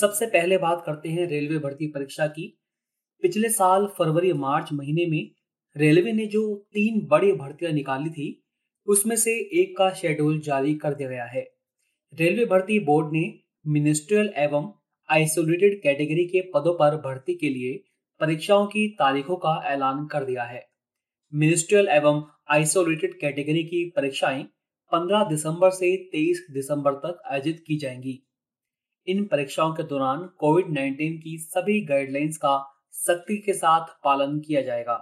सबसे पहले बात करते हैं रेलवे भर्ती परीक्षा की। पिछले साल फरवरी, मार्च महीने में रेलवे ने जो तीन बड़ी भर्तियाँ निकाली थी, उसमें से एक का शेड्यूल जारी कर दिया गया है। रेलवे भर्ती बोर्ड ने मिनिस्ट्रियल एवं आइसोलेटेड कैटेगरी के पदों पर भर्ती के लिए परीक्षाओं की तारीखों का ऐलान कर दिया है। मिनिस्ट्रियल एवं आइसोलेटेड कैटेगरी की परीक्षाएँ 15 दिसंबर से 23 दिसंबर तक आयोजित की जाएँगी। इन परीक्षाओं के दौरान कोविड 19 की सभी गाइडलाइंस का सख्ती के साथ पालन किया जाएगा।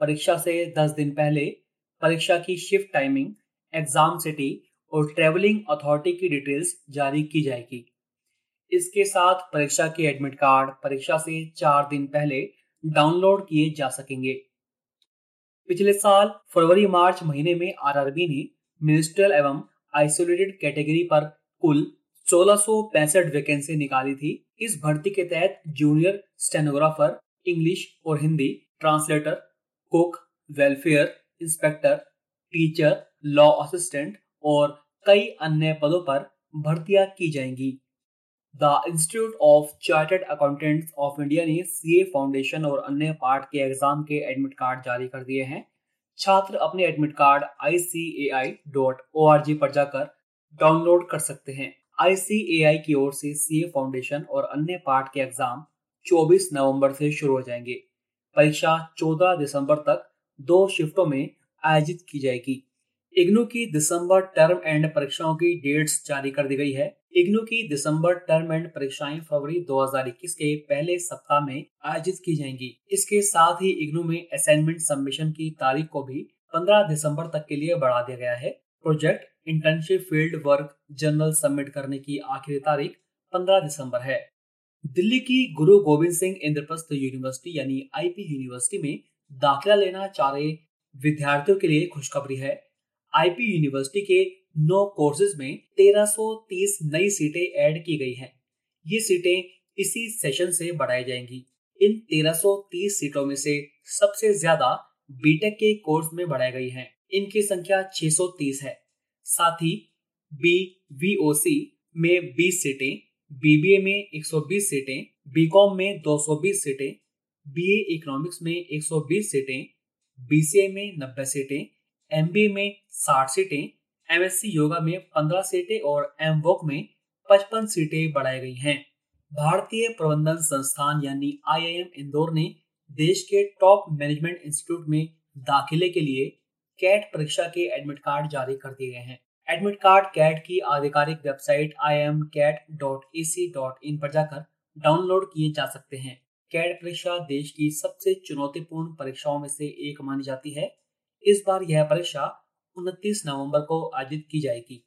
परीक्षा से 10 दिन पहले परीक्षा की शिफ्ट टाइमिंग एग्ज़ाम सिटी और ट्रेवलिंग अथॉरिटी की डिटेल्स जारी की जाएगी। इसके साथ परीक्षा के एडमिट कार्ड परीक्षा से चार दिन पहले डाउनलोड किए जा सकेंगे। पिछले साल फरवरी मार्च महीने में आरआरबी ने मिनिस्ट्रियल एवं आइसोलेटेड कैटेगरी पर कुल सोलह वैकेंसी निकाली थी। इस भर्ती के तहत जूनियर स्टेनोग्राफर इंग्लिश और Hindi translator cook welfare inspector teacher law assistant और कई अन्य पदों पर भर्तियाँ की जाएँगी। The institute of chartered accountants of India ने सीए फाउंडेशन और अन्य पार्ट के एग्ज़ाम के एडमिट कार्ड जारी कर दिए हैं। छात्र अपने एडमिट कार्ड आई पर जाकर डाउनलोड कर सकते हैं। आईसीएआई की ओर से सीए फाउंडेशन और अन्य पार्ट के एग्ज़ाम 24 नवंबर से शुरू हो जाएँगे। परीक्षा 14 दिसंबर तक दो शिफ्टों में आयोजित की जाएगी। इग्नू की दिसंबर टर्म एंड परीक्षाओं की डेट्स जारी कर दी गई है। इग्नू की दिसंबर टर्म एंड परीक्षाएँ फरवरी 2021 के पहले सप्ताह में आयोजित की जाएँगी। इसके साथ ही इग्नू में असाइनमेंट सबमिशन की तारीख को भी 15 दिसंबर तक के लिए बढ़ा दिया गया है। Project internship field work journal submit करने की आखिरी तारीख 15 दिसंबर है दिल्ली की गुरु गोविंद सिंह इंद्रप्रस्थ यूनिवर्सिटी यानी आईपी यूनिवर्सिटी में दाखिला लेना चाह रहे विद्यार्थियों के लिए खुशखबरी है आईपी यूनिवर्सिटी के नौ कोर्सेज में 1330 नई सीटें ऐड की गई हैं। ये सीटें इसी सेशन से बढ़ाई जाएँगी इन 1330 सीटों में से सबसे ज़्यादा बीटेक के कोर्स में बढ़ाई गई हैं। इनकी संख्या 630 है। साथ ही बी वी ओ सी में 20 सीटें बीबीए में 120 सीटें बीकॉम में 220 सीटें बीए इकोनॉमिक्स में 120 सीटें बीसीए में 90 सीटें एमबीए में 60 सीटें एमएससी योगा में 15 सीटें और एमवोक में 55 सीटें बढ़ाई गई हैं। भारतीय प्रबंधन संस्थान यानी आईआईएम इंदौर ने देश के टॉप मैनेजमेंट इंस्टीट्यूट में दाखिले के लिए कैट परीक्षा के एडमिट कार्ड जारी कर दिए गए हैं। एडमिट कार्ड कैट की आधिकारिक वेबसाइट आई पर जाकर डाउनलोड किए जा सकते हैं। कैट परीक्षा देश की सबसे चुनौतीपूर्ण परीक्षाओं में से एक मानी जाती है। इस बार यह परीक्षा 29 नवंबर को आयोजित की जाएगी।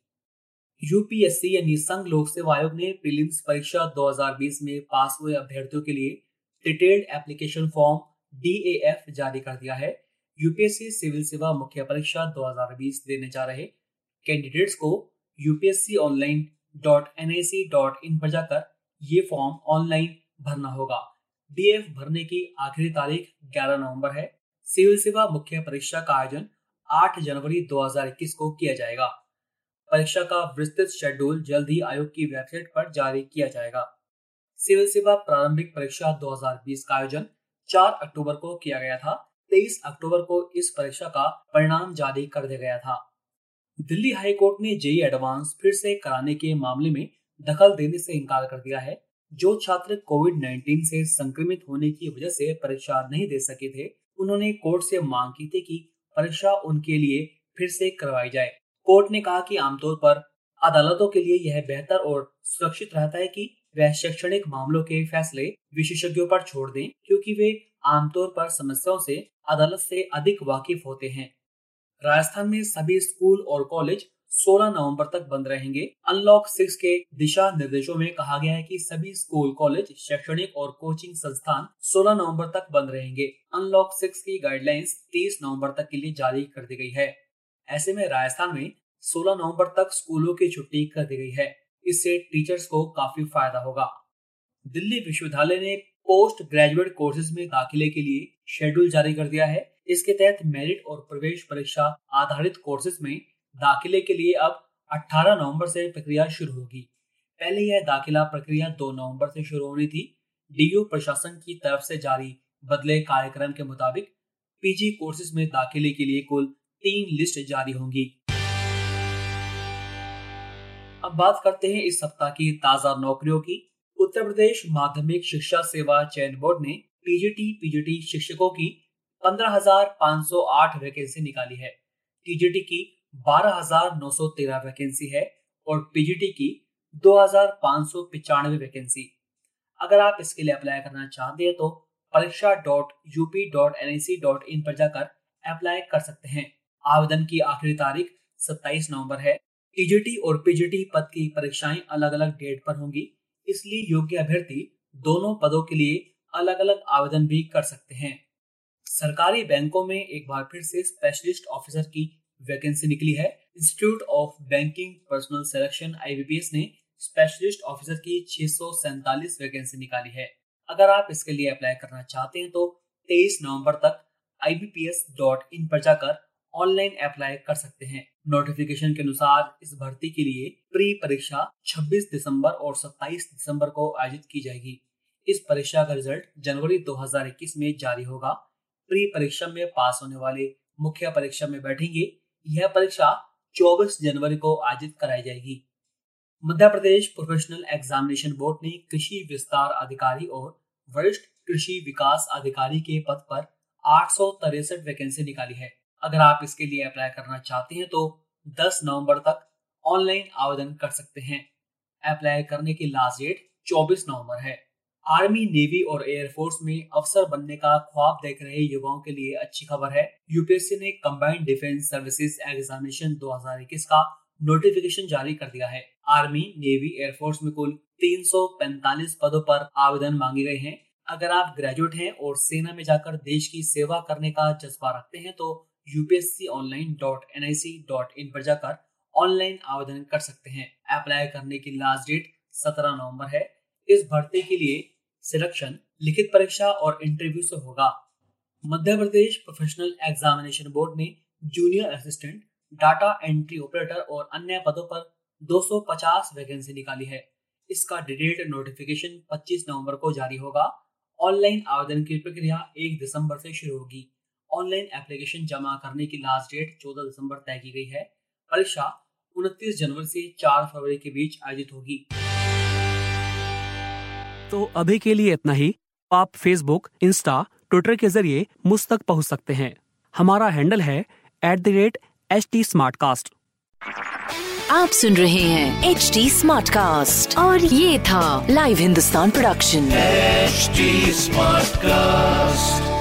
यूपीएससी यानी संघ लोक सेवा आयोग ने प्रीलिम्स परीक्षा 2020 में पास हुए अभ्यर्थियों के लिए डिटेल्ड एप्लीकेशन फॉर्म DAF जारी कर दिया है। यूपीएससी सिविल सेवा मुख्य परीक्षा 2020 देने जा रहे कैंडिडेट्स को UPSC online dot N I C dot in पर जाकर ये फॉर्म ऑनलाइन भरना होगा। डीएफ भरने की आखिरी तारीख 11 नवंबर है। सिविल सेवा मुख्य परीक्षा का आयोजन 8 जनवरी 2021 को किया जाएगा। परीक्षा का विस्तृत शेड्यूल जल्द ही आयोग की वेबसाइट पर जारी किया जाएगा। सिविल सेवा प्रारंभिक परीक्षा 2020 का आयोजन 4 अक्टूबर को किया गया था। 23 अक्टूबर को इस परीक्षा का परिणाम जारी कर दिया गया था। दिल्ली हाई कोर्ट ने जेई एडवांस फिर से कराने के मामले में दखल देने से इनकार कर दिया है। जो छात्र कोविड 19 से संक्रमित होने की वजह से परीक्षा नहीं दे सके थे, उन्होंने कोर्ट से मांग की थी कि परीक्षा उनके लिए फिर से करवाई जाए। कोर्ट ने कहा कि आमतौर पर अदालतों के लिए यह बेहतर और सुरक्षित रहता है कि वह शैक्षणिक मामलों के फैसले विशेषज्ञों पर छोड़ दें, क्योंकि वे आमतौर पर समस्याओं से अदालत से अधिक वाकिफ होते हैं। राजस्थान में सभी स्कूल और कॉलेज 16 नवंबर तक बंद रहेंगे। अनलॉक सिक्स के दिशा निर्देशों में कहा गया है कि सभी स्कूल, कॉलेज, शैक्षणिक और कोचिंग संस्थान 16 नवंबर तक बंद रहेंगे। अनलॉक सिक्स की गाइडलाइंस 30 नवंबर तक के लिए जारी कर दी गई है। ऐसे में राजस्थान में 16 नवंबर तक स्कूलों की छुट्टी कर दी गई है। इससे टीचर्स को काफ़ी फ़ायदा होगा। दिल्ली विश्वविद्यालय ने पोस्ट ग्रेजुएट कोर्सेज में दाखिले के लिए शेड्यूल जारी कर दिया है। इसके तहत मेरिट और प्रवेश परीक्षा आधारित कोर्सेज में दाखिले के लिए अब 18 नवंबर से प्रक्रिया शुरू होगी। पहले यह दाखिला प्रक्रिया 2 नवंबर से शुरू होनी थी। डीयू प्रशासन की तरफ़ से जारी बदले कार्यक्रम के मुताबिक पीजी कोर्सेज में दाखिले के लिए कुल तीन लिस्ट जारी होंगी। अब बात करते हैं इस सप्ताह की ताज़ा नौकरियों की। उत्तर प्रदेश माध्यमिक शिक्षा सेवा चयन बोर्ड ने पीजीटी पीजीटी शिक्षकों की 15,508 वैकेंसी निकाली है। टीजीटी की 12,913 वैकेंसी है और पीजीटी की दो वैकेंसी। अगर आप इसके लिए अप्लाई करना चाहते हैं तो परीक्षा dot UP dot N I dot in पर जाकर अप्लाई कर सकते हैं। आवेदन की आखिरी तारीख 27 नवंबर है। टीजीटी और पीजीटी पद की परीक्षाएँ अलग अलग डेट पर होंगी। इसलिए योग्य अभ्यर्थी दोनों पदों के लिए अलग अलग आवेदन भी कर सकते हैं। सरकारी बैंकों में एक बार फिर से स्पेशलिस्ट ऑफिसर की वैकेंसी निकली है। Institute of Banking Personnel Selection IBPS ने स्पेशलिस्ट ऑफिसर की छह सौ सैंतालीस वैकेंसी निकाली है। अगर आप इसके लिए अप्लाई करना चाहते हैं तो 23 नवंबर तक ibps.in पर जाकर ऑनलाइन अप्लाई कर सकते हैं। नोटिफिकेशन के अनुसार इस भर्ती के लिए प्री परीक्षा 26 दिसंबर और 27 दिसंबर को आयोजित की जाएगी। इस परीक्षा का रिज़ल्ट जनवरी 2021 में जारी होगा। प्री परीक्षा में पास होने वाले मुख्य परीक्षा में बैठेंगे। यह परीक्षा 24 जनवरी को आयोजित कराई जाएगी। Madhya Pradesh professional examination board ने कृषि विस्तार अधिकारी और वरिष्ठ कृषि विकास अधिकारी के पद पर आठ वैकेंसी निकाली है। अगर आप इसके लिए अप्लाई करना चाहते हैं तो 10 नवंबर तक ऑनलाइन आवेदन कर सकते हैं। अप्लाई करने की लास्ट डेट 24 नवंबर है। आर्मी नेवी और एयरफोर्स में अफसर बनने का ख्वाब देख रहे युवाओं के लिए अच्छी खबर है। यूपीएससी ने कंबाइंड डिफेंस सर्विसेज़ एग्जामिनेशन 2021 का नोटिफिकेशन जारी कर दिया है। आर्मी नेवी एयरफोर्स में कुल 345 पदों पर आवेदन मांगे गए हैं। अगर आप ग्रेजुएट हैं और सेना में जाकर देश की सेवा करने का जज्बा रखते हैं तो UPSC online dot N I C dot in पर जाकर ऑनलाइन आवेदन कर सकते हैं। अप्लाई करने की लास्ट डेट 17 नवंबर है। इस भर्ती के लिए सिलेक्शन लिखित परीक्षा और इंटरव्यू से होगा। Madhya Pradesh professional examination board ने junior assistant data entry operator और अन्य पदों पर 250 वैकेंसी निकाली है। इसका डिटेल्ड नोटिफिकेशन 25 नवंबर को जारी होगा। ऑनलाइन आवेदन की प्रक्रिया 1 दिसंबर से शुरू होगी। ऑनलाइन एप्लीकेशन जमा करने की लास्ट डेट 14 दिसंबर तय की गई है। परीक्षा 29 जनवरी से 4 फरवरी के बीच आयोजित होगी। तो अभी के लिए इतना ही। आप फेसबुक इंस्टा ट्विटर के ज़रिए मुझ तक पहुँच सकते हैं। हमारा हैंडल है at the rate H T आप सुन रहे हैं एच टी और ये था live Hindustan production H smart cast